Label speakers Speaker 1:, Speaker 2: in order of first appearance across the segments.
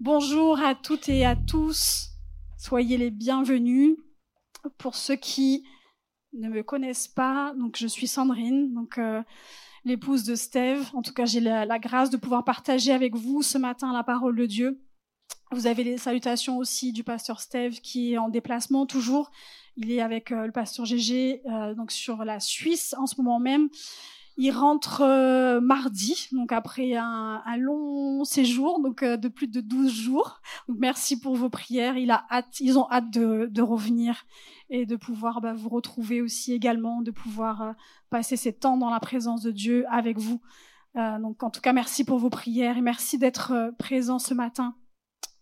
Speaker 1: Bonjour à toutes et à tous. Soyez les bienvenus. Pour ceux qui ne me connaissent pas, donc je suis Sandrine, donc euh, l'épouse de Steve. En tout cas, j'ai la, grâce de pouvoir partager avec vous ce matin la parole de Dieu. Vous avez les salutations aussi du pasteur Steve qui est en déplacement toujours. Il est avec euh, le pasteur Gégé euh, donc sur la Suisse en ce moment même. Il rentre euh, mardi, donc après un, long séjour, donc euh, de plus de 12 jours. Donc merci pour vos prières. Il a hâte, ils ont hâte de, de revenir et de pouvoir bah, vous retrouver aussi également, de pouvoir euh, passer ces temps dans la présence de Dieu avec vous. donc en tout cas, merci pour vos prières et merci d'être présent ce matin.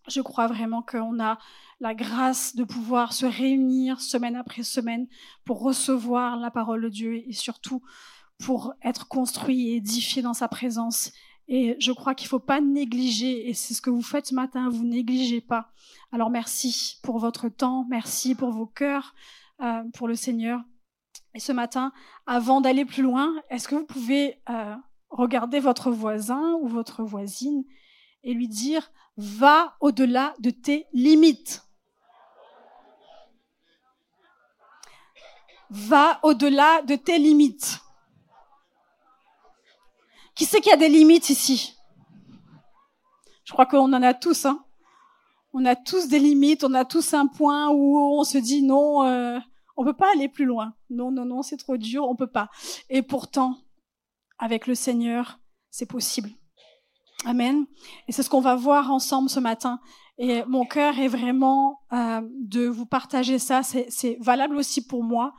Speaker 1: Je crois vraiment qu'on a la grâce de pouvoir se réunir semaine après semaine pour recevoir la parole de Dieu et surtout pour être construit et édifié dans sa présence. Et je crois qu'il ne faut pas négliger, et c'est ce que vous faites ce matin, vous négligez pas. Alors merci pour votre temps, merci pour vos cœurs, euh, pour le Seigneur. Et ce matin, avant d'aller plus loin, est-ce que vous pouvez euh, regarder votre voisin ou votre voisine et lui dire, va au-delà de tes limites. Va au-delà de tes limites. Qui qu'il y a des limites ici? Je crois qu'on en a tous. Hein on a tous des limites, on a tous un point où on se dit non, euh, on peut pas aller plus loin. Non, non, non, c'est trop dur, on peut pas. Et pourtant, avec le Seigneur, c'est possible. Amen. Et c'est ce qu'on va voir ensemble ce matin. Et mon cœur est vraiment euh, de vous partager ça. C'est valable aussi pour moi.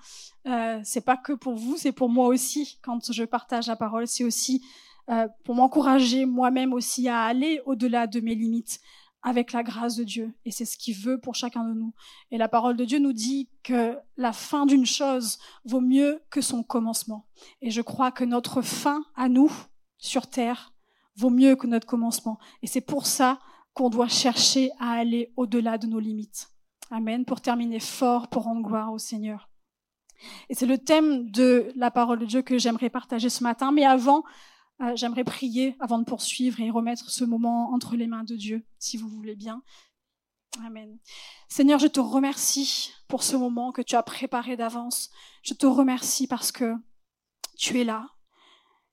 Speaker 1: Euh, c'est pas que pour vous, c'est pour moi aussi. Quand je partage la parole, c'est aussi euh, pour m'encourager moi-même aussi à aller au-delà de mes limites avec la grâce de Dieu. Et c'est ce qu'il veut pour chacun de nous. Et la parole de Dieu nous dit que la fin d'une chose vaut mieux que son commencement. Et je crois que notre fin à nous, sur terre, vaut mieux que notre commencement. Et c'est pour ça qu'on doit chercher à aller au-delà de nos limites. Amen. Pour terminer fort, pour rendre gloire au Seigneur. Et c'est le thème de la parole de Dieu que j'aimerais partager ce matin. Mais avant, euh, j'aimerais prier avant de poursuivre et remettre ce moment entre les mains de Dieu, si vous voulez bien. Amen. Seigneur, je te remercie pour ce moment que tu as préparé d'avance. Je te remercie parce que tu es là.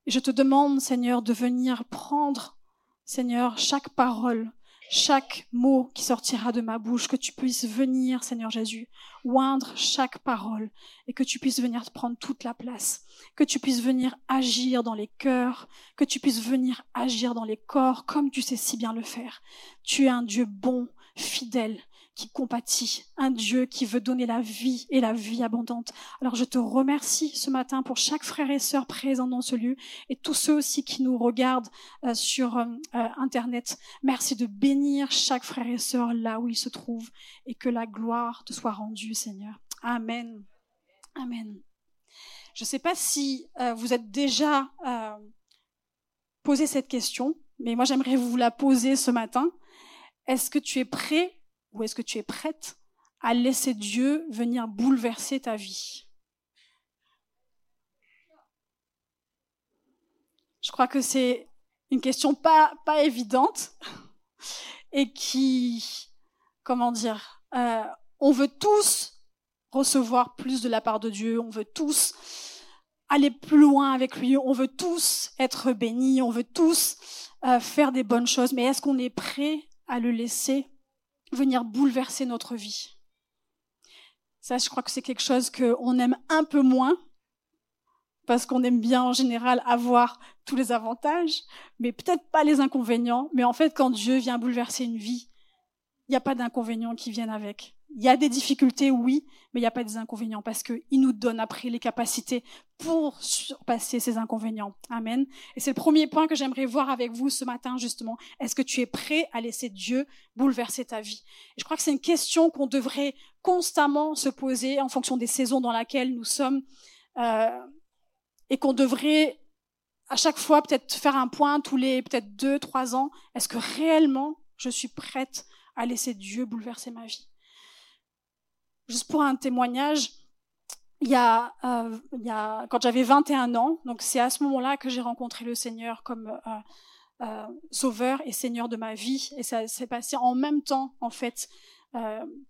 Speaker 1: Et je te demande, Seigneur, de venir prendre, Seigneur, chaque parole chaque mot qui sortira de ma bouche, que tu puisses venir, Seigneur Jésus, oindre chaque parole et que tu puisses venir prendre toute la place, que tu puisses venir agir dans les cœurs, que tu puisses venir agir dans les corps comme tu sais si bien le faire. Tu es un Dieu bon, fidèle, qui compatit, un Dieu qui veut donner la vie et la vie abondante. Alors je te remercie ce matin pour chaque frère et sœur présent dans ce lieu et tous ceux aussi qui nous regardent euh, sur euh, euh, Internet. Merci de bénir chaque frère et sœur là où il se trouve et que la gloire te soit rendue, Seigneur. Amen. Amen. Je ne sais pas si vous êtes déjà posé cette question, mais moi j'aimerais vous la poser ce matin. Est-ce que tu es prêt ou est-ce que tu es prête à laisser Dieu venir bouleverser ta vie? Je crois que c'est une question pas, pas évidente et qui, comment dire, euh, on veut tous recevoir plus de la part de Dieu, on veut tous aller plus loin avec lui, on veut tous être bénis, on veut tous euh, faire des bonnes choses, mais est-ce qu'on est prêt à le laisser venir bouleverser notre vie. Ça, je crois que c'est quelque chose qu'on aime un peu moins, parce qu'on aime bien en général avoir tous les avantages, mais peut-être pas les inconvénients. Mais en fait, quand Dieu vient bouleverser une vie, il n'y a pas d'inconvénients qui viennent avec. Il y a des difficultés, oui, mais il n'y a pas des inconvénients parce qu'il nous donne après les capacités pour surpasser ces inconvénients. Amen. Et c'est le premier point que j'aimerais voir avec vous ce matin, justement. Est-ce que tu es prêt à laisser Dieu bouleverser ta vie? Je crois que c'est une question qu'on devrait constamment se poser en fonction des saisons dans lesquelles nous sommes euh, et qu'on devrait à chaque fois peut-être faire un point tous les peut-être deux, trois ans. Est-ce que réellement je suis prête à laisser Dieu bouleverser ma vie? Juste pour un témoignage, il y a, euh, il y a quand j'avais 21 ans, donc c'est à ce moment-là que j'ai rencontré le Seigneur comme euh, euh, Sauveur et Seigneur de ma vie. Et ça s'est passé en même temps, en fait,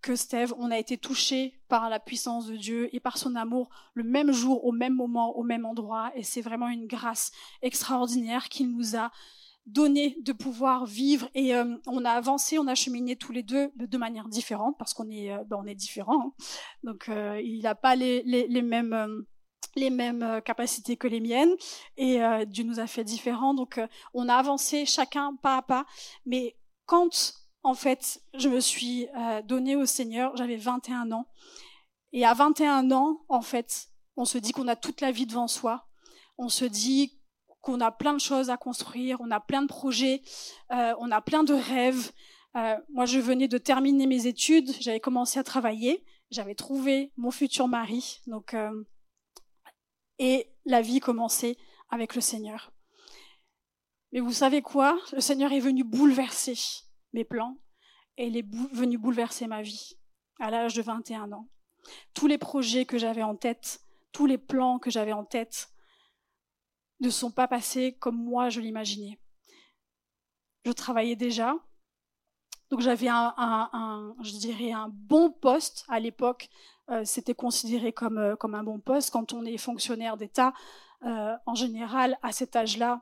Speaker 1: que Steve. On a été touchés par la puissance de Dieu et par son amour le même jour, au même moment, au même endroit. Et c'est vraiment une grâce extraordinaire qu'il nous a donné de pouvoir vivre et euh, on a avancé, on a cheminé tous les deux de, manière différente parce qu'on est, ben, on est différents. Hein. Donc il n'a pas les, les, mêmes les mêmes euh, capacités que les miennes et euh, Dieu nous a fait différents. Donc euh, on a avancé chacun pas à pas. Mais quand en fait je me suis donnée au Seigneur, j'avais 21 ans. Et à 21 ans, en fait, on se dit qu'on a toute la vie devant soi. On se dit qu'on a plein de choses à construire, on a plein de projets, on a plein de rêves. moi, je venais de terminer mes études, j'avais commencé à travailler, j'avais trouvé mon futur mari. Donc, et la vie commençait avec le Seigneur. Mais vous savez quoi? Le Seigneur est venu bouleverser mes plans et il est venu bouleverser ma vie à l'âge de 21 ans. Tous les projets que j'avais en tête, tous les plans que j'avais en tête ne sont pas passés comme moi je l'imaginais. Je travaillais déjà, donc j'avais un, je dirais un bon poste à l'époque euh, c'était considéré comme, euh, comme un bon poste. Quand on est fonctionnaire d'État, euh, en général, à cet âge-là,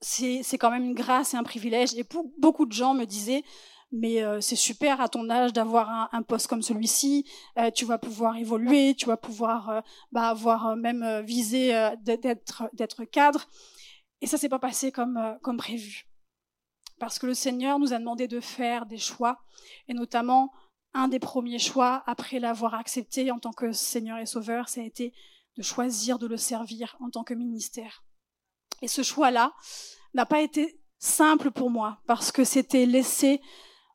Speaker 1: c'est quand même une grâce et un privilège. Et beaucoup de gens me disaient, mais c'est super à ton âge d'avoir un, poste comme celui-ci. tu vas pouvoir évoluer, tu vas pouvoir bah, avoir même visé d'être d'être cadre. Et ça s'est pas passé comme comme prévu, parce que le Seigneur nous a demandé de faire des choix, et notamment un des premiers choix, après l'avoir accepté en tant que Seigneur et Sauveur, ça a été de choisir de le servir en tant que ministère. Et ce choix-là n'a pas été simple pour moi, parce que c'était laisser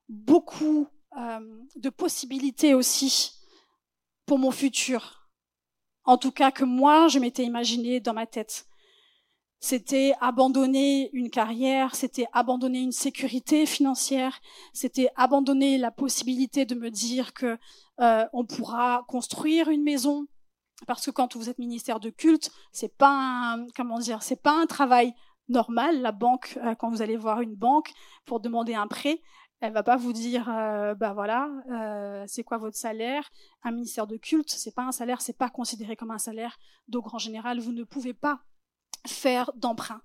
Speaker 1: beaucoup euh, de possibilités aussi pour mon futur. En tout cas, que moi, je m'étais imaginé dans ma tête. C'était abandonner une carrière, c'était abandonner une sécurité financière, c'était abandonner la possibilité de me dire que euh, on pourra construire une maison, parce que quand vous êtes ministère de culte, c'est pas un, comment dire, c'est pas un travail normal. La banque, euh, quand vous allez voir une banque pour demander un prêt, elle va pas vous dire, euh, bah voilà, euh, c'est quoi votre salaire? Un ministère de culte, c'est pas un salaire, c'est pas considéré comme un salaire. Donc en général, vous ne pouvez pas faire d'emprunt.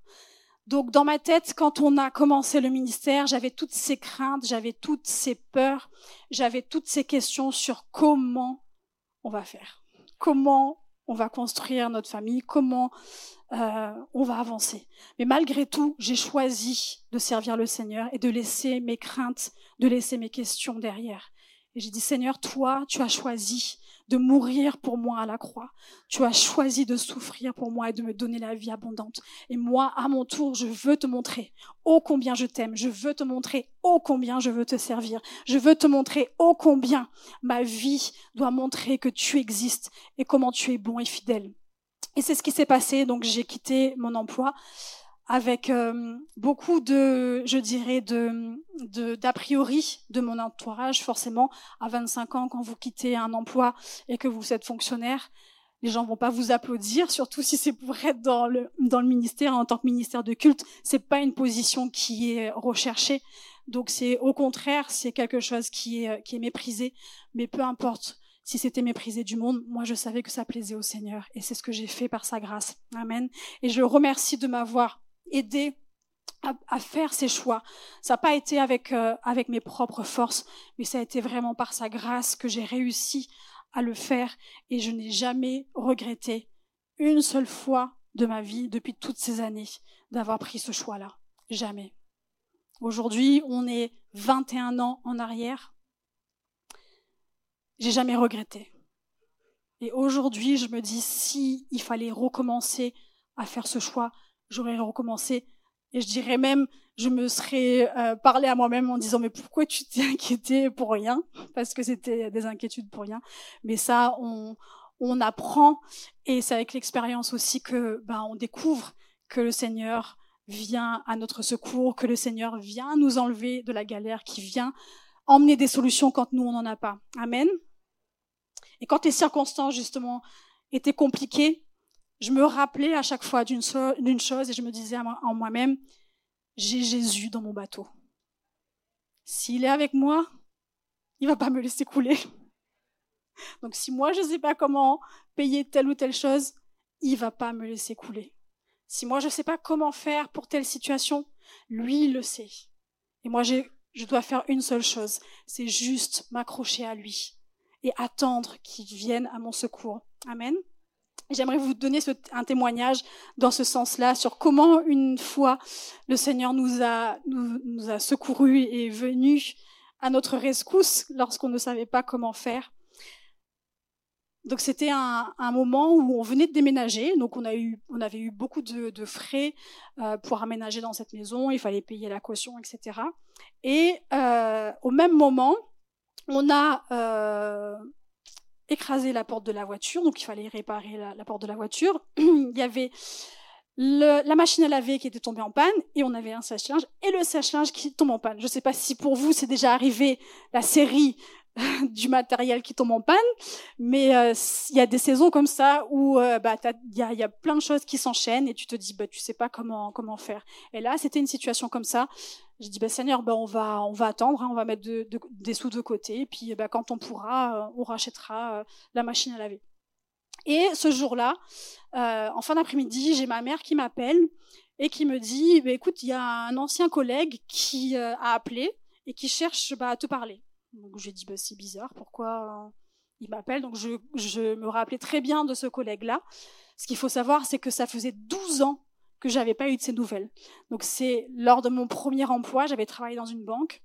Speaker 1: Donc dans ma tête, quand on a commencé le ministère, j'avais toutes ces craintes, j'avais toutes ces peurs, j'avais toutes ces questions sur comment on va faire, comment on va construire notre famille, comment euh, on va avancer. Mais malgré tout, j'ai choisi de servir le Seigneur et de laisser mes craintes, de laisser mes questions derrière. Et j'ai dit, Seigneur, toi, tu as choisi de mourir pour moi à la croix. Tu as choisi de souffrir pour moi et de me donner la vie abondante. Et moi, à mon tour, je veux te montrer ô combien je t'aime. Je veux te montrer ô combien je veux te servir. Je veux te montrer ô combien ma vie doit montrer que tu existes et comment tu es bon et fidèle. Et c'est ce qui s'est passé. Donc j'ai quitté mon emploi avec euh, beaucoup de, je dirais, de d'a priori de mon entourage. Forcément, à 25 ans, quand vous quittez un emploi et que vous êtes fonctionnaire, les gens vont pas vous applaudir, surtout si c'est pour être dans le dans le ministère en tant que ministère de culte. C'est pas une position qui est recherchée. Donc c'est au contraire, c'est quelque chose qui est qui est méprisé. Mais peu importe. Si c'était méprisé du monde, moi je savais que ça plaisait au Seigneur et c'est ce que j'ai fait par sa grâce. Amen. Et je remercie de m'avoir aider à, faire ces choix. Ça n'a pas été avec, euh, avec mes propres forces, mais ça a été vraiment par sa grâce que j'ai réussi à le faire et je n'ai jamais regretté une seule fois de ma vie depuis toutes ces années d'avoir pris ce choix-là. Jamais. Aujourd'hui, on est 21 ans en arrière. J'ai jamais regretté. Et aujourd'hui, je me dis si il fallait recommencer à faire ce choix, j'aurais recommencé. Et je dirais même, je me serais euh, parlé à moi-même en disant, mais pourquoi tu t'es inquiété pour rien? Parce que c'était des inquiétudes pour rien. Mais ça, on, on apprend. Et c'est avec l'expérience aussi que ben, on découvre que le Seigneur vient à notre secours, que le Seigneur vient nous enlever de la galère, qui vient emmener des solutions quand nous, on n'en a pas. Amen. Et quand les circonstances, justement, étaient compliquées, je me rappelais à chaque fois d'une chose et je me disais en moi-même, j'ai Jésus dans mon bateau. S'il est avec moi, il va pas me laisser couler. Donc si moi je ne sais pas comment payer telle ou telle chose, il va pas me laisser couler. Si moi je ne sais pas comment faire pour telle situation, lui il le sait. Et moi je dois faire une seule chose, c'est juste m'accrocher à lui et attendre qu'il vienne à mon secours. Amen. J'aimerais vous donner un témoignage dans ce sens-là sur comment une fois le Seigneur nous a, nous, a secourus et venu à notre rescousse lorsqu'on ne savait pas comment faire. Donc c'était un, moment où on venait de déménager, donc on, a eu, on avait eu beaucoup de, frais euh, pour aménager dans cette maison, il fallait payer la caution, etc. Et euh, au même moment, on a euh, écrasé la porte de la voiture, donc il fallait réparer la, porte de la voiture. il y avait la machine à laver qui était tombée en panne et on avait un sèche-linge et le sèche-linge qui tombe en panne. Je ne sais pas si pour vous c'est déjà arrivé la série du matériel qui tombe en panne, mais euh, il y a des saisons comme ça où euh, bah, il y, a, y, a, plein de choses qui s'enchaînent et tu te dis bah tu sais pas comment comment faire. Et là c'était une situation comme ça. J'ai dit bah Seigneur bah on va on va attendre, hein, on va mettre de, des sous de côté, et puis bah, quand on pourra euh, on rachètera la machine à laver. Et ce jour-là, en fin d'après-midi, j'ai ma mère qui m'appelle et qui me dit bah, écoute il y a un ancien collègue qui a appelé et qui cherche bah, à te parler. Donc j'ai dit, bah, c'est bizarre, pourquoi euh, il m'appelle? Donc je, je, me rappelais très bien de ce collègue-là. Ce qu'il faut savoir, c'est que ça faisait 12 ans que j'avais pas eu de ces nouvelles. Donc c'est lors de mon premier emploi, j'avais travaillé dans une banque.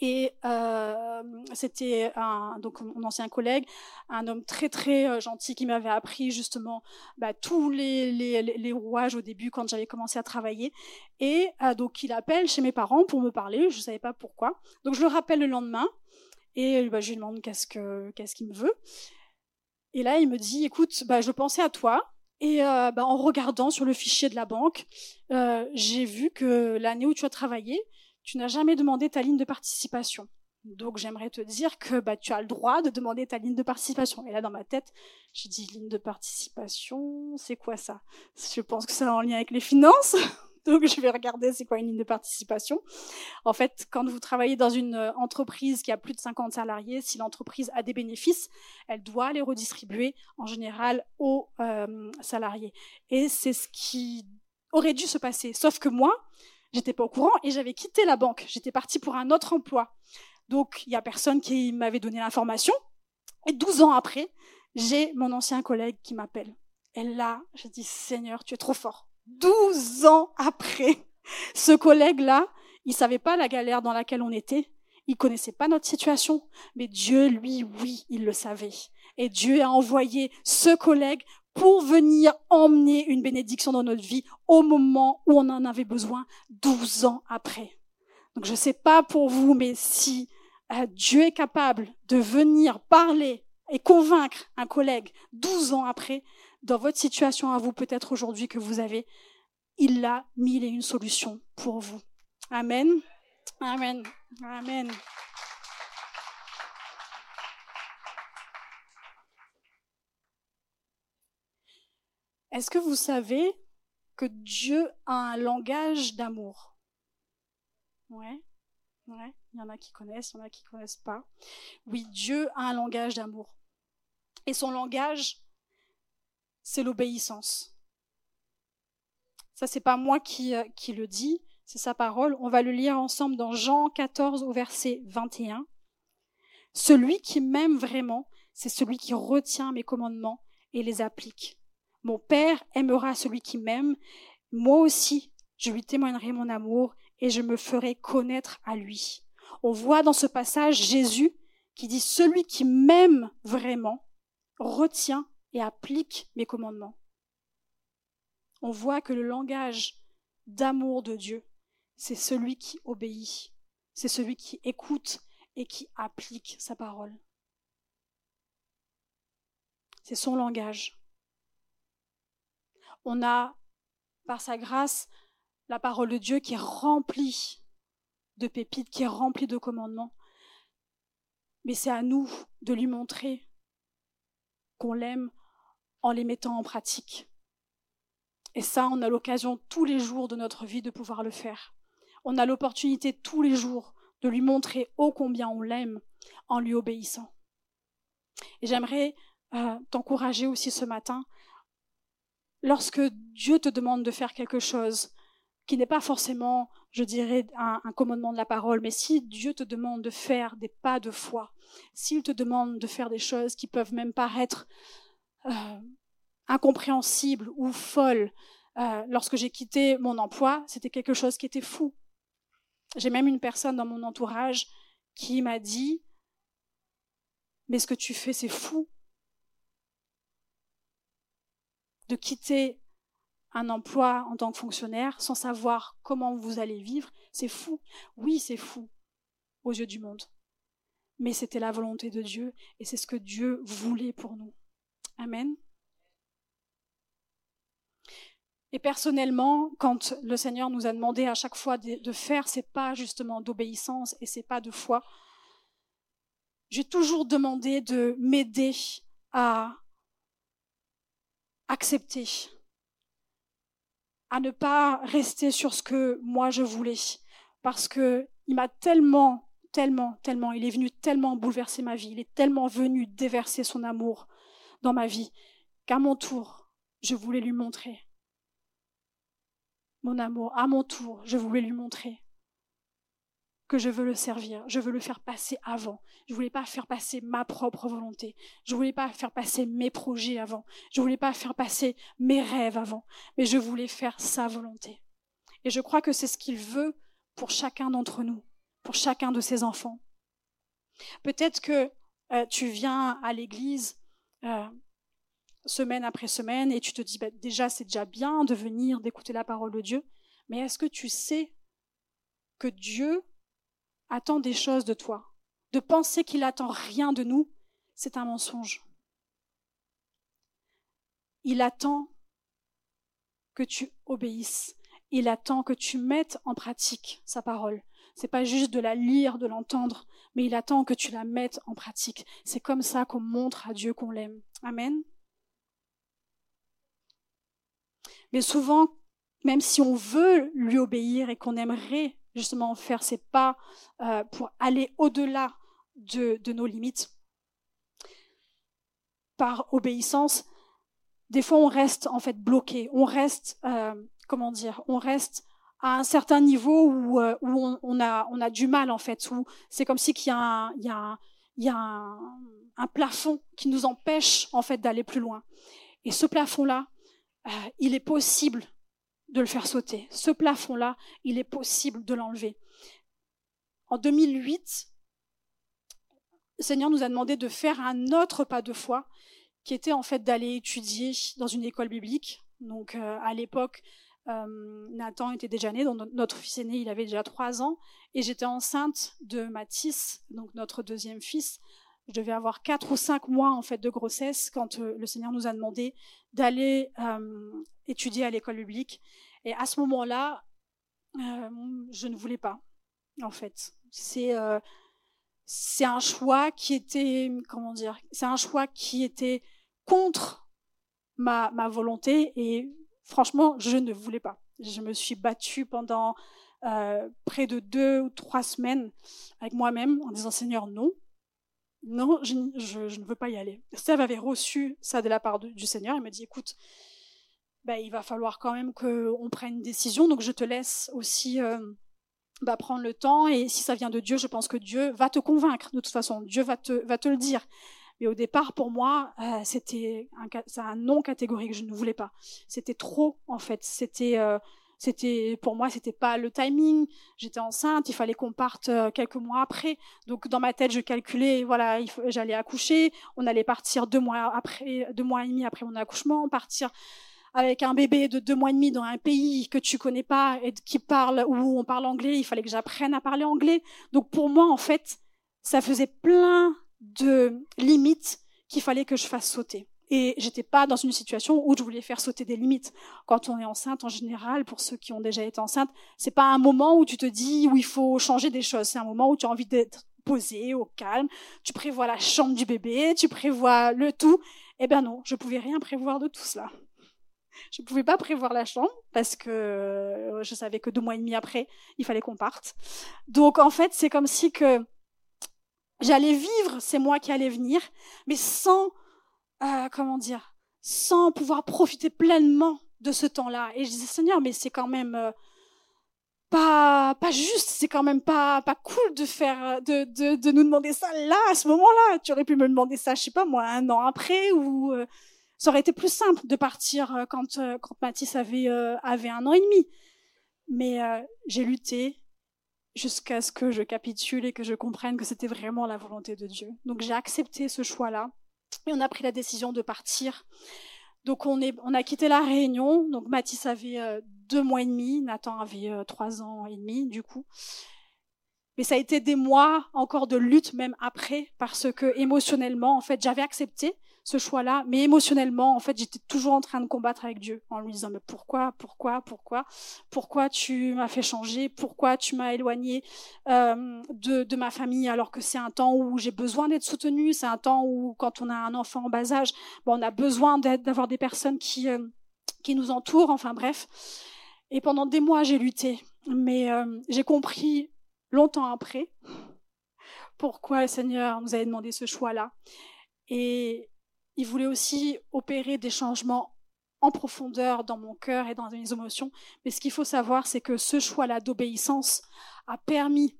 Speaker 1: Et euh, c'était donc mon ancien collègue, un homme très très euh, gentil qui m'avait appris justement bah, tous les, rouages au début quand j'avais commencé à travailler. Et euh, donc il appelle chez mes parents pour me parler, je ne savais pas pourquoi. Donc je le rappelle le lendemain et bah, je lui demande qu'est-ce que qu'est-ce qu'il me veut. Et là il me dit écoute, bah, je pensais à toi. Et bah, en regardant sur le fichier de la banque, j'ai vu que l'année où tu as travaillé, tu n'as jamais demandé ta ligne de participation. Donc j'aimerais te dire que bah, tu as le droit de demander ta ligne de participation. Et là, dans ma tête, j'ai dit ligne de participation, c'est quoi ça? Je pense que c'est en lien avec les finances. Donc je vais regarder c'est quoi une ligne de participation. En fait, quand vous travaillez dans une euh, entreprise qui a plus de 50 salariés, si l'entreprise a des bénéfices, elle doit les redistribuer en général aux euh, salariés. Et c'est ce qui aurait dû se passer. Sauf que moi, J'étais pas au courant et j'avais quitté la banque. J'étais partie pour un autre emploi. Donc, il y a personne qui m'avait donné l'information. Et 12 ans après, j'ai mon ancien collègue qui m'appelle. Et là, je dis, Seigneur, tu es trop fort. 12 ans après, ce collègue-là, il savait pas la galère dans laquelle on était. Il connaissait pas notre situation, mais Dieu, lui, oui, il le savait. Et Dieu a envoyé ce collègue pour venir emmener une bénédiction dans notre vie au moment où on en avait besoin, 12 ans après. Donc je ne sais pas pour vous, mais si euh, Dieu est capable de venir parler et convaincre un collègue 12 ans après, dans votre situation à vous peut-être aujourd'hui que vous avez, il a mille et une solutions pour vous. Amen. Amen. Amen. Est-ce que vous savez que Dieu a un langage d'amour? Ouais, ouais. Il y en a qui connaissent, il y en a qui ne connaissent pas. Oui, Dieu a un langage d'amour. Et son langage, c'est l'obéissance. Ça, c'est pas moi qui, euh, qui le dis, c'est sa parole. On va le lire ensemble dans Jean 14 au verset 21. Celui qui m'aime vraiment, c'est celui qui retient mes commandements et les applique. Mon Père aimera celui qui m'aime. Moi aussi, je lui témoignerai mon amour et je me ferai connaître à lui. On voit dans ce passage Jésus qui dit Celui qui m'aime vraiment retient et applique mes commandements. On voit que le langage d'amour de Dieu, c'est celui qui obéit, c'est celui qui écoute et qui applique sa parole. C'est son langage on a, par sa grâce, la parole de Dieu qui est remplie de pépites, qui est remplie de commandements. Mais c'est à nous de lui montrer qu'on l'aime en les mettant en pratique. Et ça, on a l'occasion tous les jours de notre vie de pouvoir le faire. On a l'opportunité tous les jours de lui montrer ô combien on l'aime en lui obéissant. Et j'aimerais euh, t'encourager aussi ce matin, lorsque Dieu te demande de faire quelque chose, qui n'est pas forcément, je dirais, un, commandement de la parole, mais si Dieu te demande de faire des pas de foi, s'il te demande de faire des choses qui peuvent même paraître euh, incompréhensibles ou folles, euh, lorsque j'ai quitté mon emploi, c'était quelque chose qui était fou. J'ai même une personne dans mon entourage qui m'a dit, mais ce que tu fais, c'est fou. De quitter un emploi en tant que fonctionnaire sans savoir comment vous allez vivre, c'est fou. Oui, c'est fou aux yeux du monde. Mais c'était la volonté de Dieu et c'est ce que Dieu voulait pour nous. Amen. Et personnellement, quand le Seigneur nous a demandé à chaque fois de, faire ces pas justement d'obéissance et ces pas de foi, j'ai toujours demandé de m'aider à accepter, à ne pas rester sur ce que moi je voulais, parce que il m'a tellement, tellement, tellement, il est venu tellement bouleverser ma vie, il est tellement venu déverser son amour dans ma vie, qu'à mon tour, je voulais lui montrer. Mon amour, à mon tour, je voulais lui montrer que je veux le servir, je veux le faire passer avant. Je voulais pas faire passer ma propre volonté. Je voulais pas faire passer mes projets avant. Je voulais pas faire passer mes rêves avant. Mais je voulais faire sa volonté. Et je crois que c'est ce qu'il veut pour chacun d'entre nous, pour chacun de ses enfants. Peut-être que euh, tu viens à l'église euh, semaine après semaine et tu te dis bah, déjà c'est déjà bien de venir, d'écouter la parole de Dieu, mais est-ce que tu sais que Dieu attend des choses de toi De penser qu'il attend rien de nous, c'est un mensonge. Il attend que tu obéisses. Il attend que tu mettes en pratique sa parole. C'est pas juste de la lire, de l'entendre, mais il attend que tu la mettes en pratique. C'est comme ça qu'on montre à Dieu qu'on l'aime. Amen. Mais souvent, même si on veut lui obéir et qu'on aimerait justement faire ses pas euh, pour aller au-delà de, nos limites, par obéissance, des fois on reste en fait bloqué, on reste, euh, comment dire, on reste à un certain niveau où, euh, on, a, du mal en fait, où c'est comme si qu'il y a, un, il y a, a un plafond qui nous empêche en fait d'aller plus loin. Et ce plafond-là, il est possible de le faire sauter. Ce plafond-là, il est possible de l'enlever. En 2008, le Seigneur nous a demandé de faire un autre pas de foi, qui était en fait d'aller étudier dans une école biblique. Donc euh, à l'époque, euh, Nathan était déjà né, donc notre fils aîné, il avait déjà trois ans, et j'étais enceinte de Mathis, donc notre deuxième fils je devais avoir quatre ou cinq mois en fait de grossesse quand euh, le Seigneur nous a demandé d'aller euh, étudier à l'école publique. Et à ce moment-là, euh, je ne voulais pas, en fait. C'est un choix qui était comment dire C'est un choix qui était contre ma ma volonté et franchement, je ne voulais pas. Je me suis battue pendant près de deux ou trois semaines avec moi-même en disant Seigneur non, non, je, ne veux pas y aller. Steve avait reçu ça de la part du Seigneur. Il m'a dit, écoute, bah, il va falloir quand même qu'on prenne une décision, donc je te laisse aussi euh, bah, prendre le temps. Et si ça vient de Dieu, je pense que Dieu va te convaincre. De toute façon, Dieu va te, va te le dire. Mais au départ, pour moi, euh, c'était un, un non catégorique. Je ne voulais pas. C'était trop, en fait. C'était euh, c'était pour moi c'était pas le timing. J'étais enceinte il fallait qu'on parte euh, quelques mois après. Donc dans ma tête je calculais voilà j'allais accoucher. On allait partir deux mois après deux mois et demi après mon accouchement. Partir avec un bébé de deux mois et demi dans un pays que tu connais pas et qui parle où on parle anglais. Il fallait que j'apprenne à parler anglais. Donc pour moi en fait ça faisait plein de limites qu'il fallait que je fasse sauter et j'étais pas dans une situation où je voulais faire sauter des limites. Quand on est enceinte, en général, pour ceux qui ont déjà été enceintes, c'est pas un moment où tu te dis où il faut changer des choses. C'est un moment où tu as envie d'être posé, au calme. Tu prévois la chambre du bébé, tu prévois le tout. Eh ben non, je pouvais rien prévoir de tout cela. je pouvais pas prévoir la chambre parce que euh, je savais que deux mois et demi après, il fallait qu'on parte. Donc en fait, c'est comme si que j'allais vivre ces mois qui allaient venir, mais sans, euh, comment dire, sans pouvoir profiter pleinement de ce temps-là. Et je disais, Seigneur, mais c'est quand même euh, pas pas juste, c'est quand même pas pas cool de faire de, de, de nous demander ça là à ce moment-là. Tu aurais pu me demander ça, je sais pas moi, un an après ou euh, ça aurait été plus simple de partir quand quand Mathis avait avait un an et demi. Mais j'ai lutté jusqu'à ce que je capitule et que je comprenne que c'était vraiment la volonté de Dieu. Donc j'ai accepté ce choix-là et on a pris la décision de partir. Donc on, est, on a quitté la Réunion. Donc Mathis avait deux mois et demi, Nathan avait euh, trois ans et demi du coup. Mais ça a été des mois encore de lutte même après, parce que émotionnellement, en fait, j'avais accepté ce choix-là, mais émotionnellement, en fait, j'étais toujours en train de combattre avec Dieu, en lui disant mais pourquoi, pourquoi, pourquoi, pourquoi tu m'as fait changer, pourquoi tu m'as éloigné euh, de, de ma famille, alors que c'est un temps où j'ai besoin d'être soutenu, c'est un temps où quand on a un enfant en bas âge, bon, on a besoin d'avoir des personnes qui euh, qui nous entourent, enfin bref. Et pendant des mois, j'ai lutté. Mais euh, j'ai compris longtemps après pourquoi le Seigneur nous avait demandé ce choix-là. Et il voulait aussi opérer des changements en profondeur dans mon cœur et dans mes émotions. Mais ce qu'il faut savoir, c'est que ce choix-là d'obéissance a permis,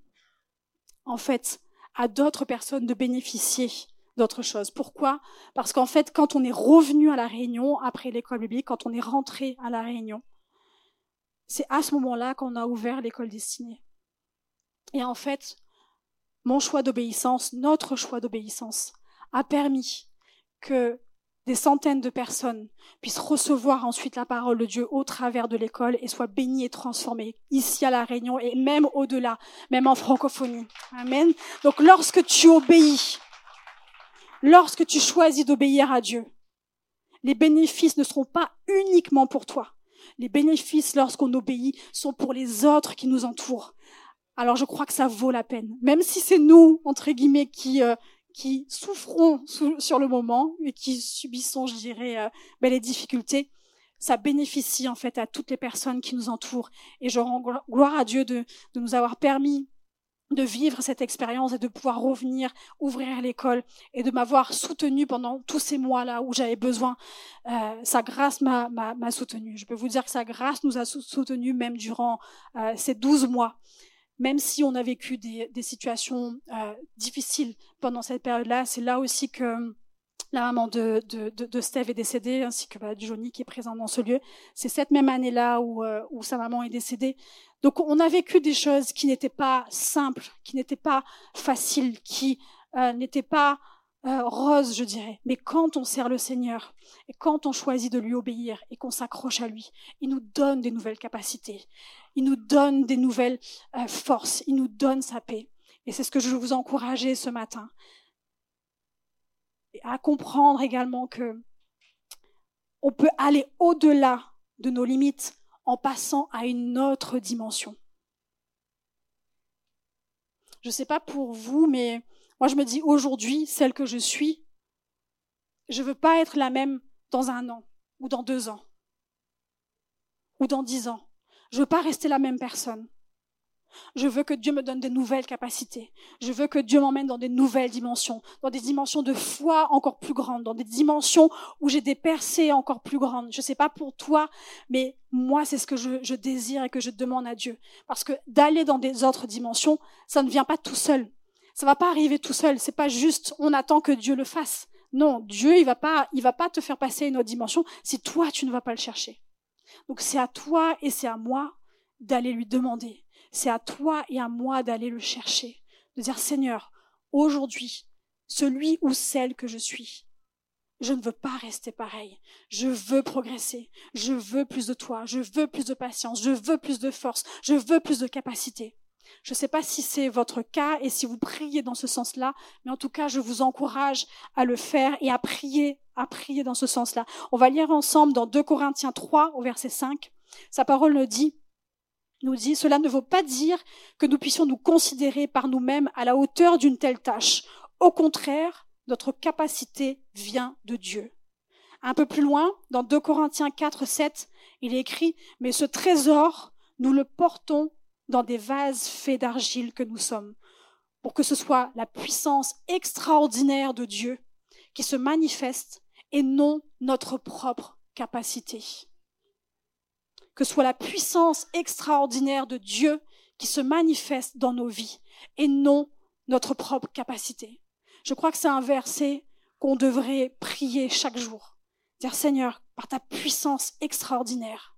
Speaker 1: en fait, à d'autres personnes de bénéficier d'autres choses. Pourquoi? Parce qu'en fait, quand on est revenu à la Réunion après l'école biblique, quand on est rentré à la Réunion, c'est à ce moment-là qu'on a ouvert l'école destinée. Et en fait, mon choix d'obéissance, notre choix d'obéissance, a permis que des centaines de personnes puissent recevoir ensuite la parole de Dieu au travers de l'école et soient bénies et transformées ici à La Réunion et même au-delà, même en francophonie. Amen. Donc lorsque tu obéis, lorsque tu choisis d'obéir à Dieu, les bénéfices ne seront pas uniquement pour toi, les bénéfices lorsqu'on obéit sont pour les autres qui nous entourent. Alors je crois que ça vaut la peine, même si c'est nous entre guillemets qui euh, qui souffrons sur le moment et qui subissons, je dirais, euh, ben, les difficultés. Ça bénéficie en fait à toutes les personnes qui nous entourent. Et je rends gloire à Dieu de, nous avoir permis de vivre cette expérience et de pouvoir revenir ouvrir l'école et de m'avoir soutenu pendant tous ces mois-là où j'avais besoin. Euh, sa grâce m'a, m'a, soutenu. Je peux vous dire que sa grâce nous a soutenu même durant euh, ces douze mois. Même si on a vécu des, situations euh, difficiles pendant cette période-là, c'est là aussi que la maman de, Steve est décédée, ainsi que bah, Johnny qui est présent dans ce lieu. C'est cette même année-là où, euh, où sa maman est décédée. Donc on a vécu des choses qui n'étaient pas simples, qui n'étaient pas faciles, qui euh, n'étaient pas euh, roses, je dirais. Mais quand on sert le Seigneur et quand on choisit de lui obéir et qu'on s'accroche à lui, il nous donne des nouvelles capacités, il nous donne des nouvelles euh, forces, il nous donne sa paix. Et c'est ce que je veux vous encourager ce matin à comprendre également que on peut aller au-delà de nos limites en passant à une autre dimension. Je ne sais pas pour vous, mais moi je me dis aujourd'hui, celle que je suis, je ne veux pas être la même dans un an, ou dans deux ans, ou dans dix ans. Je veux pas rester la même personne. Je veux que Dieu me donne de nouvelles capacités. Je veux que Dieu m'emmène dans des nouvelles dimensions, dans des dimensions de foi encore plus grandes, dans des dimensions où j'ai des percées encore plus grandes. Je ne sais pas pour toi, mais moi, c'est ce que je, je, désire et que je demande à Dieu. Parce que d'aller dans des autres dimensions, ça ne vient pas tout seul. Ça va pas arriver tout seul. C'est pas juste, on attend que Dieu le fasse. Non, Dieu, il va pas, il va pas te faire passer une autre dimension si toi, tu ne vas pas le chercher. Donc c'est à toi et c'est à moi d'aller lui demander c'est à toi et à moi d'aller le chercher, de dire Seigneur, aujourd'hui, celui ou celle que je suis, je ne veux pas rester pareil. Je veux progresser. Je veux plus de toi. Je veux plus de patience. Je veux plus de force. Je veux plus de capacité. Je ne sais pas si c'est votre cas et si vous priez dans ce sens-là, mais en tout cas, je vous encourage à le faire et à prier, à prier dans ce sens-là. On va lire ensemble dans 2 Corinthiens 3 au verset 5. Sa parole nous dit, nous dit, cela ne veut pas dire que nous puissions nous considérer par nous-mêmes à la hauteur d'une telle tâche. Au contraire, notre capacité vient de Dieu. Un peu plus loin, dans 2 Corinthiens 4, 7, il est écrit, mais ce trésor, nous le portons dans des vases faits d'argile que nous sommes, pour que ce soit la puissance extraordinaire de Dieu qui se manifeste et non notre propre capacité. Que ce soit la puissance extraordinaire de Dieu qui se manifeste dans nos vies et non notre propre capacité. Je crois que c'est un verset qu'on devrait prier chaque jour. Dire Seigneur, par ta puissance extraordinaire,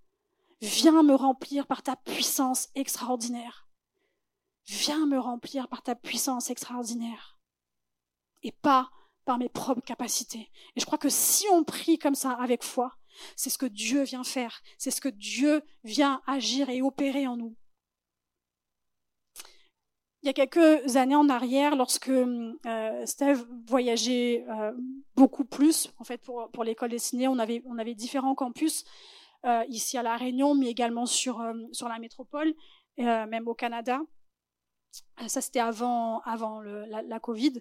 Speaker 1: viens me remplir par ta puissance extraordinaire. Viens me remplir par ta puissance extraordinaire. Et pas par mes propres capacités. Et je crois que si on prie comme ça avec foi, c'est ce que Dieu vient faire, c'est ce que Dieu vient agir et opérer en nous. Il y a quelques années en arrière, lorsque euh, Steve voyageait euh, beaucoup plus, en fait pour, l'école dessinée, on avait, on avait différents campus ici à La Réunion, mais également sur, euh, sur la métropole, euh, même au Canada. Ça, c'était avant, avant la, Covid.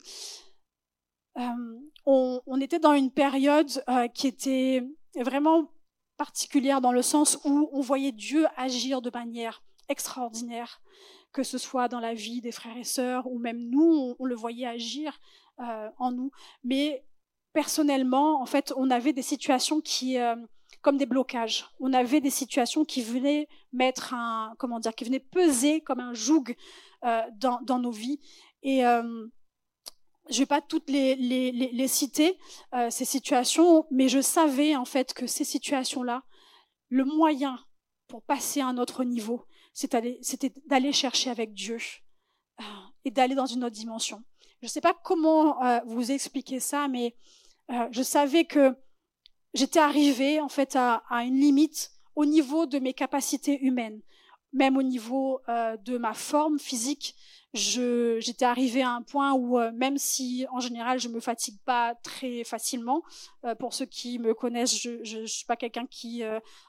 Speaker 1: On, était dans une période qui était vraiment particulière dans le sens où on voyait Dieu agir de manière extraordinaire que ce soit dans la vie des frères et sœurs ou même nous, on, le voyait agir euh, en nous. Mais personnellement, en fait, on avait des situations qui, euh, comme des blocages, on avait des situations qui venaient mettre un, comment dire, qui venaient peser comme un joug euh, dans, dans, nos vies. Et euh, je ne vais pas toutes les, les, citer, euh, ces situations, mais je savais en fait que ces situations-là, le moyen pour passer à un autre niveau, c'était d'aller chercher avec Dieu et d'aller dans une autre dimension. Je ne sais pas comment vous expliquer ça, mais je savais que j'étais arrivée en fait à, une limite au niveau de mes capacités humaines, même au niveau euh, de ma forme physique j'étais arrivée à un point où euh, même si en général je me fatigue pas très facilement, euh, pour ceux qui me connaissent, je, je, suis pas quelqu'un qui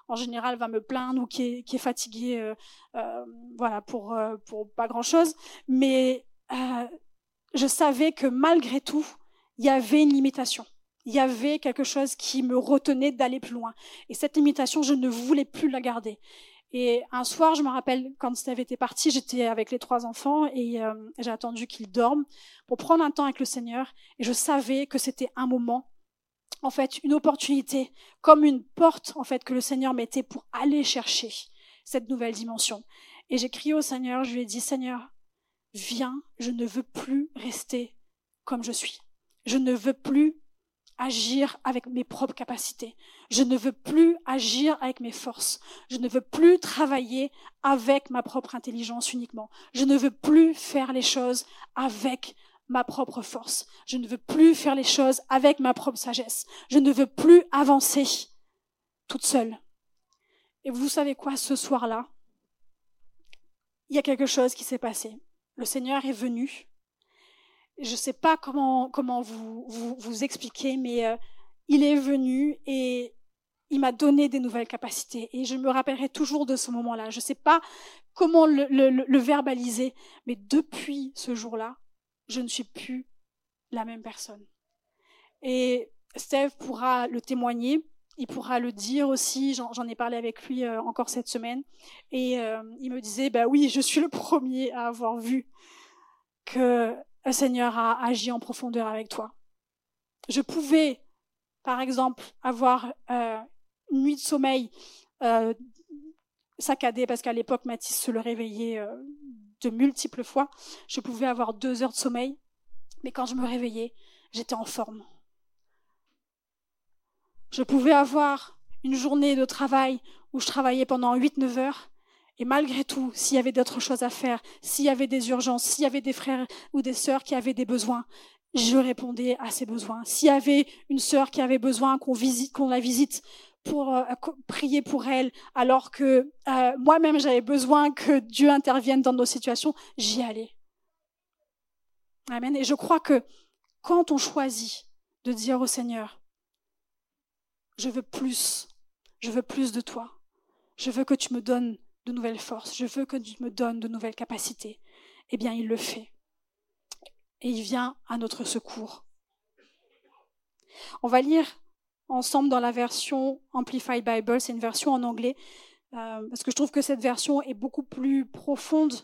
Speaker 1: en général va me plaindre ou qui est, fatigué, voilà pour pas grand chose, mais je savais que malgré tout il y avait une limitation. Il y avait quelque chose qui me retenait d'aller plus loin. Et cette limitation, je ne voulais plus la garder. Et un soir, je me rappelle, quand Steve était parti, j'étais avec les trois enfants et euh, j'ai attendu qu'ils dorment pour prendre un temps avec le Seigneur. Et je savais que c'était un moment, en fait, une opportunité, comme une porte, en fait, que le Seigneur mettait pour aller chercher cette nouvelle dimension. Et j'ai crié au Seigneur, je lui ai dit, Seigneur, viens, je ne veux plus rester comme je suis. Je ne veux plus agir avec mes propres capacités. Je ne veux plus agir avec mes forces. Je ne veux plus travailler avec ma propre intelligence uniquement. Je ne veux plus faire les choses avec ma propre force. Je ne veux plus faire les choses avec ma propre sagesse. Je ne veux plus avancer toute seule. Et vous savez quoi, ce soir-là, il y a quelque chose qui s'est passé. Le Seigneur est venu je ne sais pas comment, vous, expliquer, mais euh, il est venu et il m'a donné des nouvelles capacités. Et je me rappellerai toujours de ce moment-là. Je ne sais pas comment le, verbaliser, mais depuis ce jour-là, je ne suis plus la même personne. Et Steve pourra le témoigner. Il pourra le dire aussi, j'en ai parlé avec lui euh, encore cette semaine, et euh, il me disait, bah oui, je suis le premier à avoir vu que le Seigneur a agi en profondeur avec toi. Je pouvais, par exemple, avoir euh, une nuit de sommeil euh, saccadée parce qu'à l'époque, Mathis se le réveillait euh, de multiples fois. Je pouvais avoir deux heures de sommeil, mais quand je me réveillais, j'étais en forme. Je pouvais avoir une journée de travail où je travaillais pendant 8-9 heures, et malgré tout, s'il y avait d'autres choses à faire, s'il y avait des urgences, s'il y avait des frères ou des sœurs qui avaient des besoins, je répondais à ces besoins. S'il y avait une sœur qui avait besoin qu'on visite, qu'on la visite pour euh, prier pour elle, alors que euh, moi-même j'avais besoin que Dieu intervienne dans nos situations, j'y allais. Amen. Et je crois que quand on choisit de dire au Seigneur, je veux plus, je veux plus de toi, je veux que tu me donnes de nouvelles forces, je veux que tu me donnes de nouvelles capacités, eh bien il le fait. Et il vient à notre secours. On va lire ensemble dans la version Amplified Bible, c'est une version en anglais, euh, parce que je trouve que cette version est beaucoup plus profonde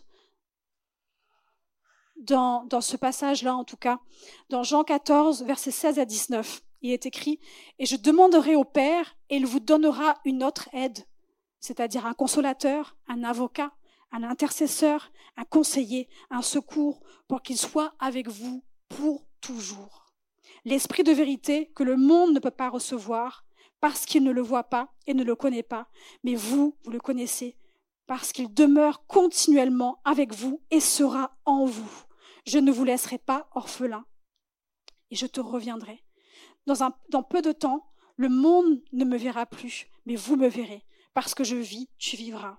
Speaker 1: dans, dans ce passage-là, en tout cas. Dans Jean 14, versets 16 à 19, il est écrit, Et je demanderai au Père, et il vous donnera une autre aide, c'est-à-dire un consolateur, un avocat, un intercesseur, un conseiller, un secours, pour qu'il soit avec vous pour toujours. L'esprit de vérité que le monde ne peut pas recevoir parce qu'il ne le voit pas et ne le connaît pas, mais vous, vous le connaissez, parce qu'il demeure continuellement avec vous et sera en vous. Je ne vous laisserai pas orphelin et je te reviendrai. Dans, un, peu de temps, le monde ne me verra plus, mais vous me verrez. Parce que je vis, tu vivras.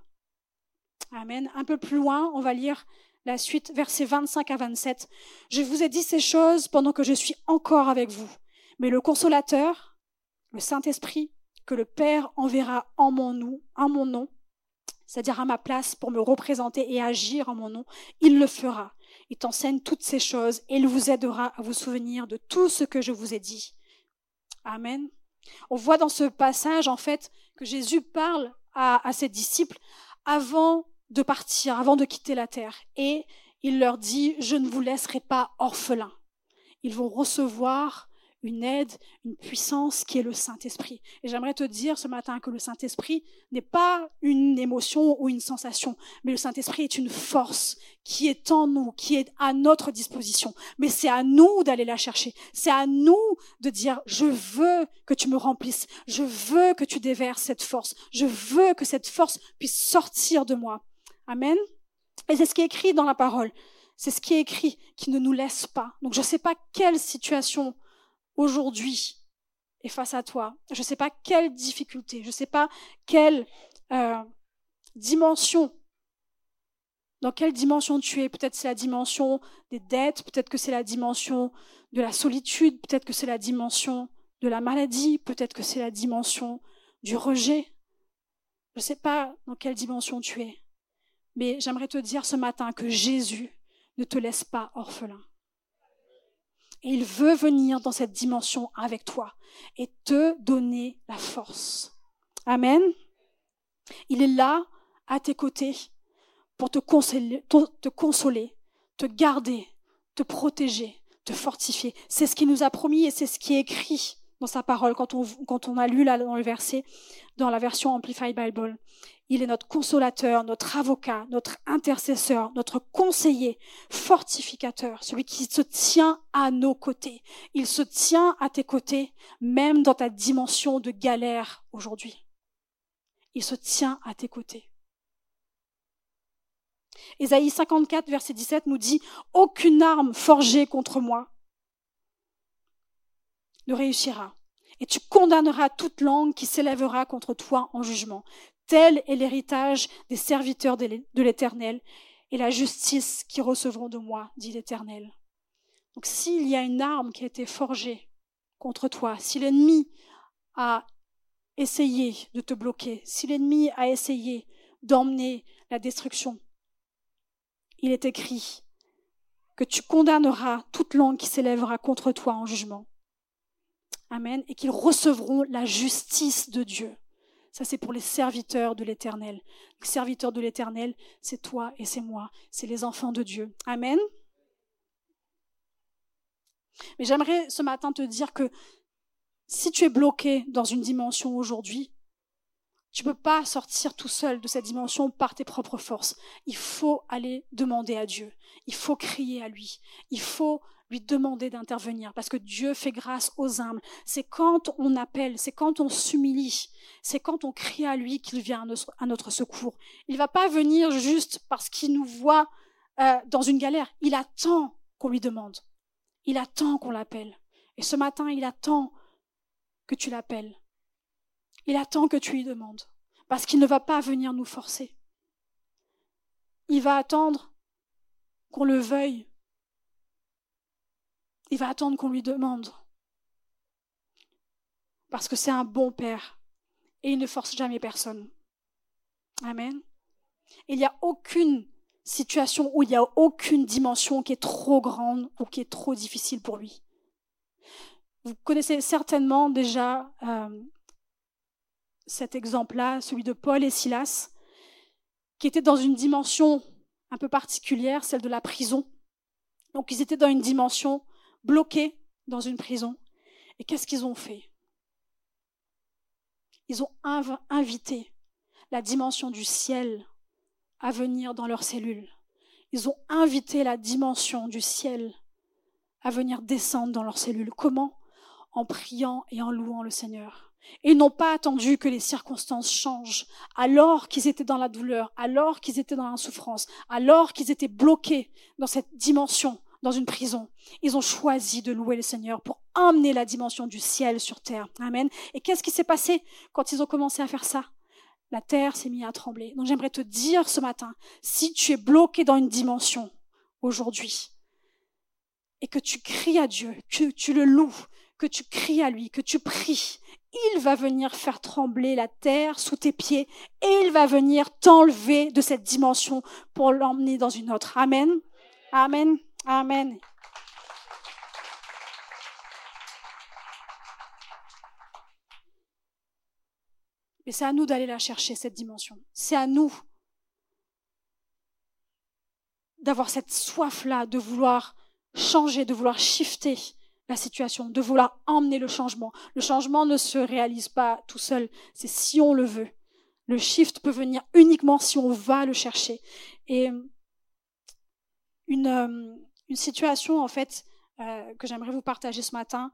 Speaker 1: Amen. Un peu plus loin, on va lire la suite, versets 25 à 27. Je vous ai dit ces choses pendant que je suis encore avec vous. Mais le consolateur, le Saint-Esprit, que le Père enverra en mon nom, en mon nom, c'est-à-dire à ma place pour me représenter et agir en mon nom, il le fera. Il t'enseigne toutes ces choses et il vous aidera à vous souvenir de tout ce que je vous ai dit. Amen. On voit dans ce passage, en fait, que Jésus parle à, à ses disciples avant de partir, avant de quitter la terre. Et il leur dit, je ne vous laisserai pas orphelins. Ils vont recevoir une aide, une puissance qui est le Saint-Esprit. Et j'aimerais te dire ce matin que le Saint-Esprit n'est pas une émotion ou une sensation, mais le Saint-Esprit est une force qui est en nous, qui est à notre disposition. Mais c'est à nous d'aller la chercher. C'est à nous de dire, je veux que tu me remplisses. Je veux que tu déverses cette force. Je veux que cette force puisse sortir de moi. Amen. Et c'est ce qui est écrit dans la parole. C'est ce qui est écrit qui ne nous laisse pas. Donc je ne sais pas quelle situation aujourd'hui est face à toi. Je ne sais pas quelle difficulté, je ne sais pas quelle euh, dimension, dans quelle dimension tu es? Peut-être c'est la dimension des dettes, peut-être que c'est la dimension de la solitude, peut-être que c'est la dimension de la maladie, peut-être que c'est la dimension du rejet. Je ne sais pas dans quelle dimension tu es. Mais j'aimerais te dire ce matin que Jésus ne te laisse pas orphelin. Et il veut venir dans cette dimension avec toi et te donner la force. Amen. Il est là, à tes côtés, pour te consoler, te, consoler, te garder, te protéger, te fortifier. C'est ce qu'il nous a promis et c'est ce qui est écrit dans sa parole quand on, quand on a lu là dans le verset, dans la version Amplified Bible. Il est notre consolateur, notre avocat, notre intercesseur, notre conseiller, fortificateur, celui qui se tient à nos côtés. Il se tient à tes côtés, même dans ta dimension de galère aujourd'hui. Il se tient à tes côtés. Ésaïe 54, verset 17 nous dit, Aucune arme forgée contre moi ne réussira. Et tu condamneras toute langue qui s'élèvera contre toi en jugement. Tel est l'héritage des serviteurs de l'Éternel et la justice qu'ils recevront de moi, dit l'Éternel. Donc s'il y a une arme qui a été forgée contre toi, si l'ennemi a essayé de te bloquer, si l'ennemi a essayé d'emmener la destruction, il est écrit que tu condamneras toute langue qui s'élèvera contre toi en jugement. Amen. Et qu'ils recevront la justice de Dieu. Ça, c'est pour les serviteurs de l'éternel. Les serviteurs de l'éternel, c'est toi et c'est moi. C'est les enfants de Dieu. Amen. Mais j'aimerais ce matin te dire que si tu es bloqué dans une dimension aujourd'hui, tu ne peux pas sortir tout seul de cette dimension par tes propres forces. Il faut aller demander à Dieu. Il faut crier à lui. Il faut lui demander d'intervenir parce que Dieu fait grâce aux humbles. C'est quand on appelle, c'est quand on s'humilie, c'est quand on crie à lui qu'il vient à notre secours. Il ne va pas venir juste parce qu'il nous voit euh, dans une galère. Il attend qu'on lui demande. Il attend qu'on l'appelle. Et ce matin, il attend que tu l'appelles. Il attend que tu lui demandes. Parce qu'il ne va pas venir nous forcer. Il va attendre qu'on le veuille il va attendre qu'on lui demande. Parce que c'est un bon Père. Et il ne force jamais personne. Amen. Il n'y a aucune situation où il n'y a aucune dimension qui est trop grande ou qui est trop difficile pour lui. Vous connaissez certainement déjà euh, cet exemple-là, celui de Paul et Silas, qui étaient dans une dimension un peu particulière, celle de la prison. Donc ils étaient dans une dimension bloquée dans une prison. Et qu'est-ce qu'ils ont fait? Ils ont invité la dimension du ciel à venir dans leurs cellules. Ils ont invité la dimension du ciel à venir descendre dans leurs cellules. Comment? En priant et en louant le Seigneur. Et n'ont pas attendu que les circonstances changent, alors qu'ils étaient dans la douleur, alors qu'ils étaient dans la souffrance, alors qu'ils étaient bloqués dans cette dimension, dans une prison. Ils ont choisi de louer le Seigneur pour emmener la dimension du ciel sur terre. Amen. Et qu'est-ce qui s'est passé quand ils ont commencé à faire ça? La terre s'est mise à trembler. Donc j'aimerais te dire ce matin, si tu es bloqué dans une dimension aujourd'hui, et que tu cries à Dieu, que tu le loues, que tu cries à lui, que tu pries, il va venir faire trembler la terre sous tes pieds et il va venir t'enlever de cette dimension pour l'emmener dans une autre. Amen. Amen. Amen. Mais c'est à nous d'aller la chercher, cette dimension. C'est à nous d'avoir cette soif-là, de vouloir changer, de vouloir shifter la situation, de vouloir emmener le changement. Le changement ne se réalise pas tout seul, c'est si on le veut. Le shift peut venir uniquement si on va le chercher. Et une, euh, une situation, en fait, euh, que j'aimerais vous partager ce matin,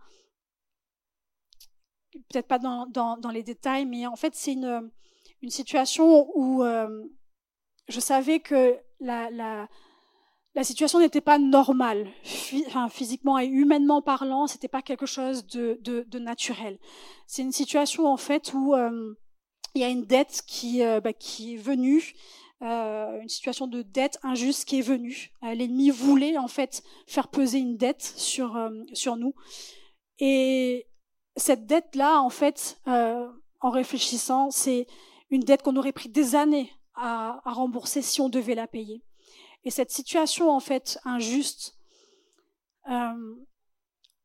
Speaker 1: peut-être pas dans, les détails, mais en fait, c'est une, situation où euh, je savais que la, situation n'était pas normale, enfin, physiquement et humainement parlant, c'était pas quelque chose de, naturel. C'est une situation en fait où euh, il y a une dette qui, bah, qui est venue, une situation de dette injuste qui est venue. L'ennemi voulait en fait faire peser une dette sur sur nous, et cette dette-là, en fait, euh, en réfléchissant, c'est une dette qu'on aurait pris des années à, rembourser si on devait la payer. Et cette situation, en fait, injuste, euh,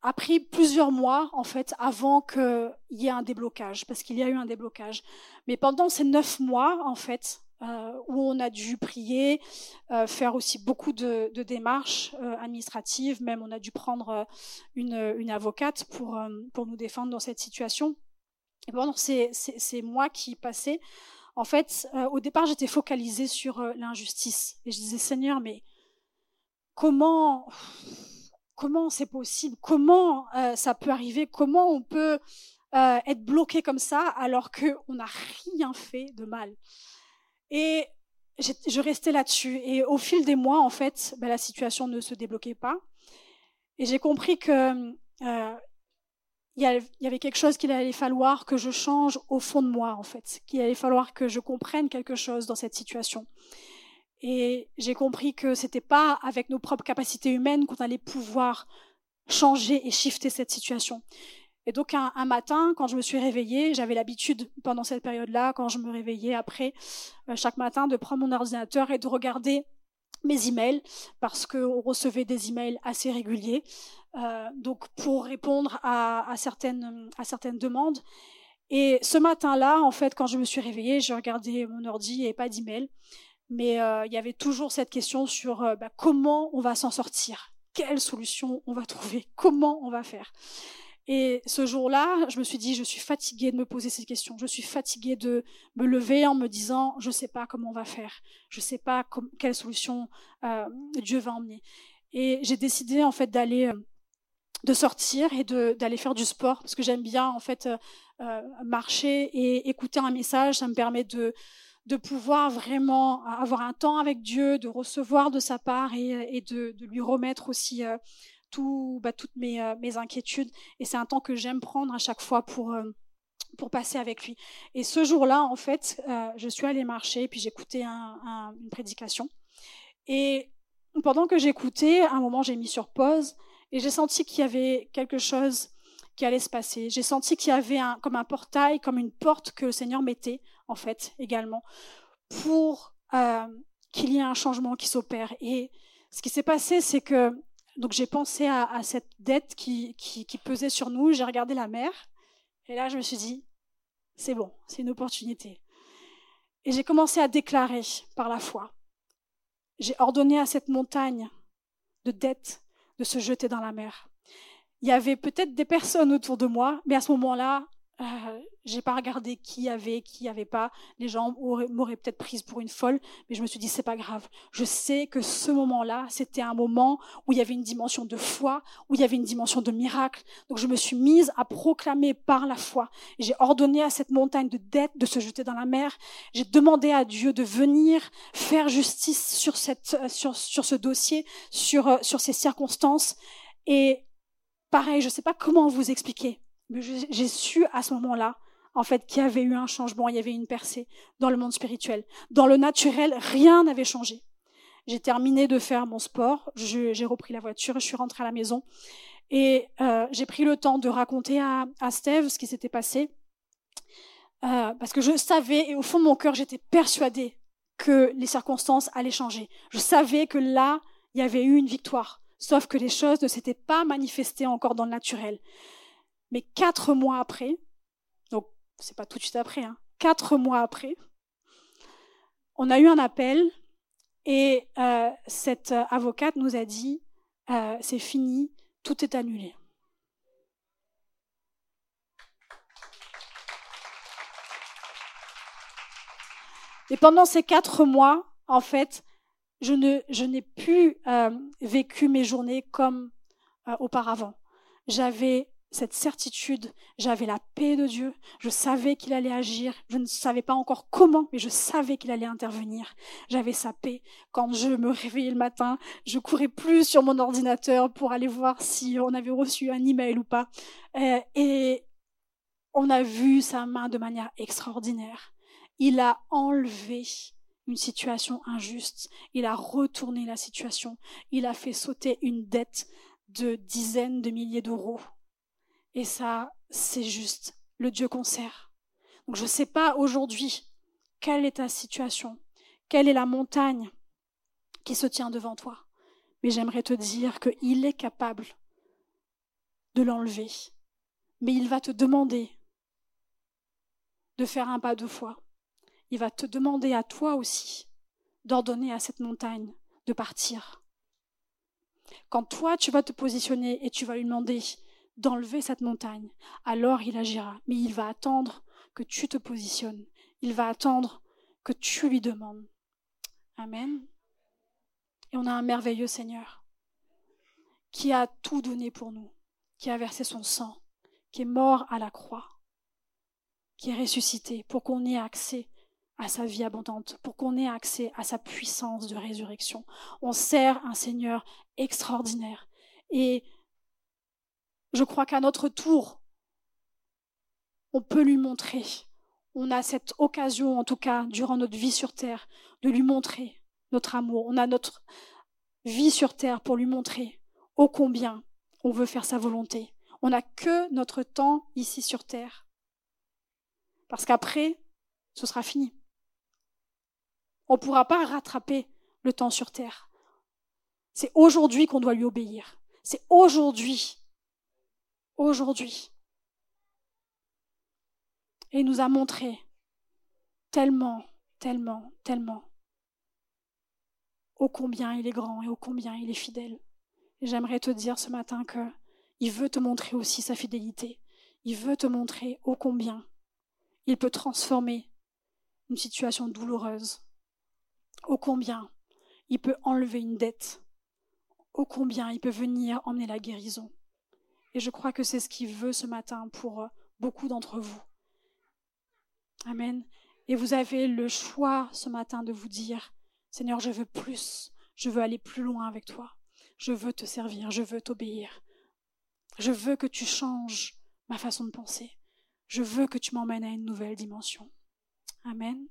Speaker 1: a pris plusieurs mois, en fait, avant qu'il y ait un déblocage, parce qu'il y a eu un déblocage. Mais pendant ces neuf mois, en fait, euh, où on a dû prier, euh, faire aussi beaucoup de, démarches euh, administratives, même on a dû prendre une, une avocate pour, pour nous défendre dans cette situation. Et pendant ces, ces, ces mois qui passaient, en fait, au départ, j'étais focalisée sur l'injustice. Et je disais, Seigneur, mais comment comment c'est possible? Comment ça peut arriver? Comment on peut être bloqué comme ça alors qu'on n'a rien fait de mal? Et je restais là-dessus. Et au fil des mois, en fait, ben, la situation ne se débloquait pas. Et j'ai compris que euh, y avait quelque chose qu'il allait falloir que je change au fond de moi, en fait. Qu'il allait falloir que je comprenne quelque chose dans cette situation. Et j'ai compris que c'était pas avec nos propres capacités humaines qu'on allait pouvoir changer et shifter cette situation. Et donc un, matin, quand je me suis réveillée, j'avais l'habitude pendant cette période-là, quand je me réveillais après euh, chaque matin, de prendre mon ordinateur et de regarder mes emails parce qu'on recevait des emails assez réguliers. Euh, donc pour répondre à, certaines demandes. Et ce matin-là, en fait, quand je me suis réveillée, j'ai regardé mon ordi et pas d'email, mais euh, il y avait toujours cette question sur bah, comment on va s'en sortir, quelle solution on va trouver, comment on va faire? Et ce jour-là, je me suis dit, je suis fatiguée de me poser ces questions. Je suis fatiguée de me lever en me disant, je ne sais pas comment on va faire. Je ne sais pas quelle solution euh, Dieu va emmener. Et j'ai décidé en fait d'aller, euh, de sortir et d'aller faire du sport parce que j'aime bien en fait euh, marcher et écouter un message. Ça me permet de pouvoir vraiment avoir un temps avec Dieu, de recevoir de sa part et, de, lui remettre aussi tout, bah, toutes mes, euh, mes, inquiétudes. Et c'est un temps que j'aime prendre à chaque fois pour, euh, pour passer avec lui. Et ce jour-là, en fait, euh, je suis allée marcher, puis j'écoutais un, une prédication. Et pendant que j'écoutais, à un moment, j'ai mis sur pause et j'ai senti qu'il y avait quelque chose qui allait se passer. J'ai senti qu'il y avait un, comme un portail, comme une porte que le Seigneur mettait, en fait, également, pour qu'il y ait un changement qui s'opère. Et ce qui s'est passé, c'est que donc j'ai pensé à, cette dette qui, qui, pesait sur nous, j'ai regardé la mer, et là je me suis dit, c'est bon, c'est une opportunité. Et j'ai commencé à déclarer par la foi. J'ai ordonné à cette montagne de dette de se jeter dans la mer. Il y avait peut-être des personnes autour de moi, mais à ce moment-là, euh, j'ai pas regardé qui avait, qui avait pas. Les gens m'auraient peut-être prise pour une folle, mais je me suis dit c'est pas grave. Je sais que ce moment-là, c'était un moment où il y avait une dimension de foi, où il y avait une dimension de miracle. Donc je me suis mise à proclamer par la foi. J'ai ordonné à cette montagne de dette de se jeter dans la mer. J'ai demandé à Dieu de venir faire justice sur cette, sur, sur ce dossier, sur, sur ces circonstances. Et pareil, je sais pas comment vous expliquer j'ai su à ce moment-là, en fait, qu'il y avait eu un changement, il y avait une percée dans le monde spirituel. Dans le naturel, rien n'avait changé. J'ai terminé de faire mon sport, j'ai repris la voiture, je suis rentrée à la maison et euh, j'ai pris le temps de raconter à, à Steve ce qui s'était passé. Euh, parce que je savais, et au fond de mon cœur, j'étais persuadée que les circonstances allaient changer. Je savais que là, il y avait eu une victoire. Sauf que les choses ne s'étaient pas manifestées encore dans le naturel. Mais quatre mois après, donc c'est pas tout de suite après, hein, quatre mois après, on a eu un appel et euh, cette avocate nous a dit euh, c'est fini, tout est annulé. Et pendant ces quatre mois, en fait, je, n'ai plus euh, vécu mes journées comme auparavant. J'avais cette certitude, j'avais la paix de Dieu, je savais qu'il allait agir, je ne savais pas encore comment, mais je savais qu'il allait intervenir. J'avais sa paix. Quand je me réveillais le matin, je courais plus sur mon ordinateur pour aller voir si on avait reçu un email ou pas. Euh, et on a vu sa main de manière extraordinaire. Il a enlevé une situation injuste, il a retourné la situation, il a fait sauter une dette de dizaines de milliers d'euros et ça, c'est juste le Dieu qu'on. Donc je ne sais pas aujourd'hui quelle est ta situation, quelle est la montagne qui se tient devant toi. Mais j'aimerais te dire qu'il est capable de l'enlever. Mais il va te demander de faire un pas de foi. Il va te demander à toi aussi d'ordonner à cette montagne de partir. Quand toi, tu vas te positionner et tu vas lui demander d'enlever cette montagne, alors il agira. Mais il va attendre que tu te positionnes. Il va attendre que tu lui demandes. Amen. Et on a un merveilleux Seigneur qui a tout donné pour nous, qui a versé son sang, qui est mort à la croix, qui est ressuscité pour qu'on ait accès à sa vie abondante, pour qu'on ait accès à sa puissance de résurrection. On sert un Seigneur extraordinaire. Et je crois qu'à notre tour, on peut lui montrer. On a cette occasion, en tout cas, durant notre vie sur Terre, de lui montrer notre amour. On a notre vie sur Terre pour lui montrer ô combien on veut faire sa volonté. On n'a que notre temps ici sur Terre. Parce qu'après, ce sera fini. On ne pourra pas rattraper le temps sur Terre. C'est aujourd'hui qu'on doit lui obéir. C'est aujourd'hui aujourd'hui. Et il nous a montré tellement, tellement, tellement ô combien il est grand et ô combien il est fidèle. J'aimerais te dire ce matin que il veut te montrer aussi sa fidélité. Il veut te montrer ô combien il peut transformer une situation douloureuse. Ô combien il peut enlever une dette. Ô combien il peut venir emmener la guérison. Et je crois que c'est ce qu'il veut ce matin pour euh, beaucoup d'entre vous. Amen. Et vous avez le choix ce matin de vous dire, Seigneur, je veux plus, je veux aller plus loin avec toi, je veux te servir, je veux t'obéir, je veux que tu changes ma façon de penser, je veux que tu m'emmènes à une nouvelle dimension. Amen.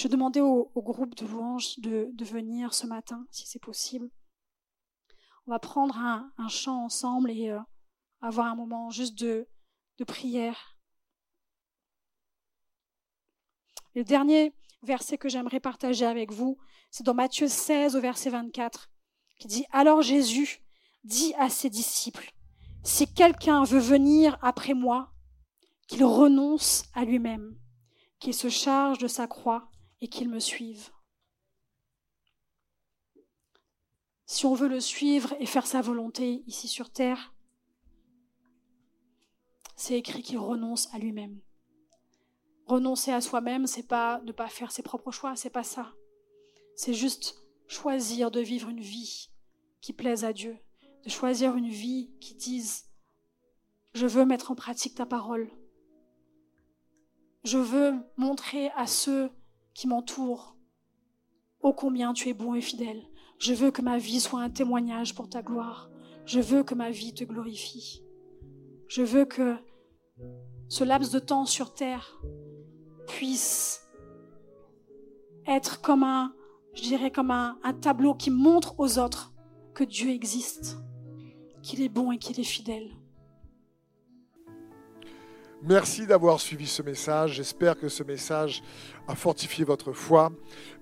Speaker 1: Je demandais au, groupe de louanges de, venir ce matin, si c'est possible. On va prendre un, chant ensemble et euh, avoir un moment juste de, prière. Le dernier verset que j'aimerais partager avec vous, c'est dans Matthieu 16 au verset 24, qui dit Alors Jésus, dit à ses disciples, Si quelqu'un veut venir après moi, qu'il renonce à lui-même, qu'il se charge de sa croix et qu'il me suive. Si on veut le suivre et faire sa volonté ici sur terre, c'est écrit qu'il renonce à lui-même. Renoncer à soi-même, c'est pas ne pas faire ses propres choix, c'est pas ça. C'est juste choisir de vivre une vie qui plaise à Dieu, de choisir une vie qui dise je veux mettre en pratique ta parole. Je veux montrer à ceux qui m'entourent ô combien tu es bon et fidèle. Je veux que ma vie soit un témoignage pour ta gloire. Je veux que ma vie te glorifie. Je veux que ce laps de temps sur terre puisse être comme un, je dirais comme un, un tableau qui montre aux autres que Dieu existe, qu'il est bon et qu'il est fidèle.
Speaker 2: Merci d'avoir suivi ce message. J'espère que ce message a fortifié votre foi.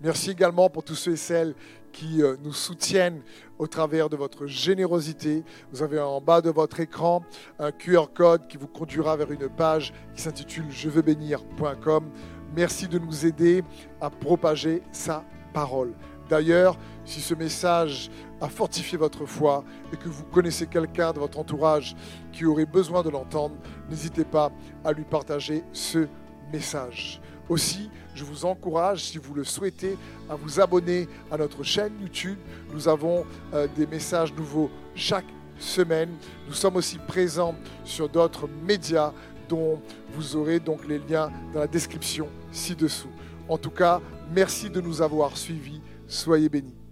Speaker 2: Merci également pour tous ceux et celles qui euh, nous soutiennent au travers de votre générosité. Vous avez en bas de votre écran un QR code qui vous conduira vers une page qui s'intitule je veux bénir.com. Merci de nous aider à propager sa parole. D'ailleurs, si ce message a fortifié votre foi et que vous connaissez quelqu'un de votre entourage qui aurait besoin de l'entendre, n'hésitez pas à lui partager ce message. Aussi, je vous encourage, si vous le souhaitez, à vous abonner à notre chaîne YouTube. Nous avons euh, des messages nouveaux chaque semaine. Nous sommes aussi présents sur d'autres médias dont vous aurez donc les liens dans la description ci-dessous. En tout cas, merci de nous avoir suivis. Soyez bénis.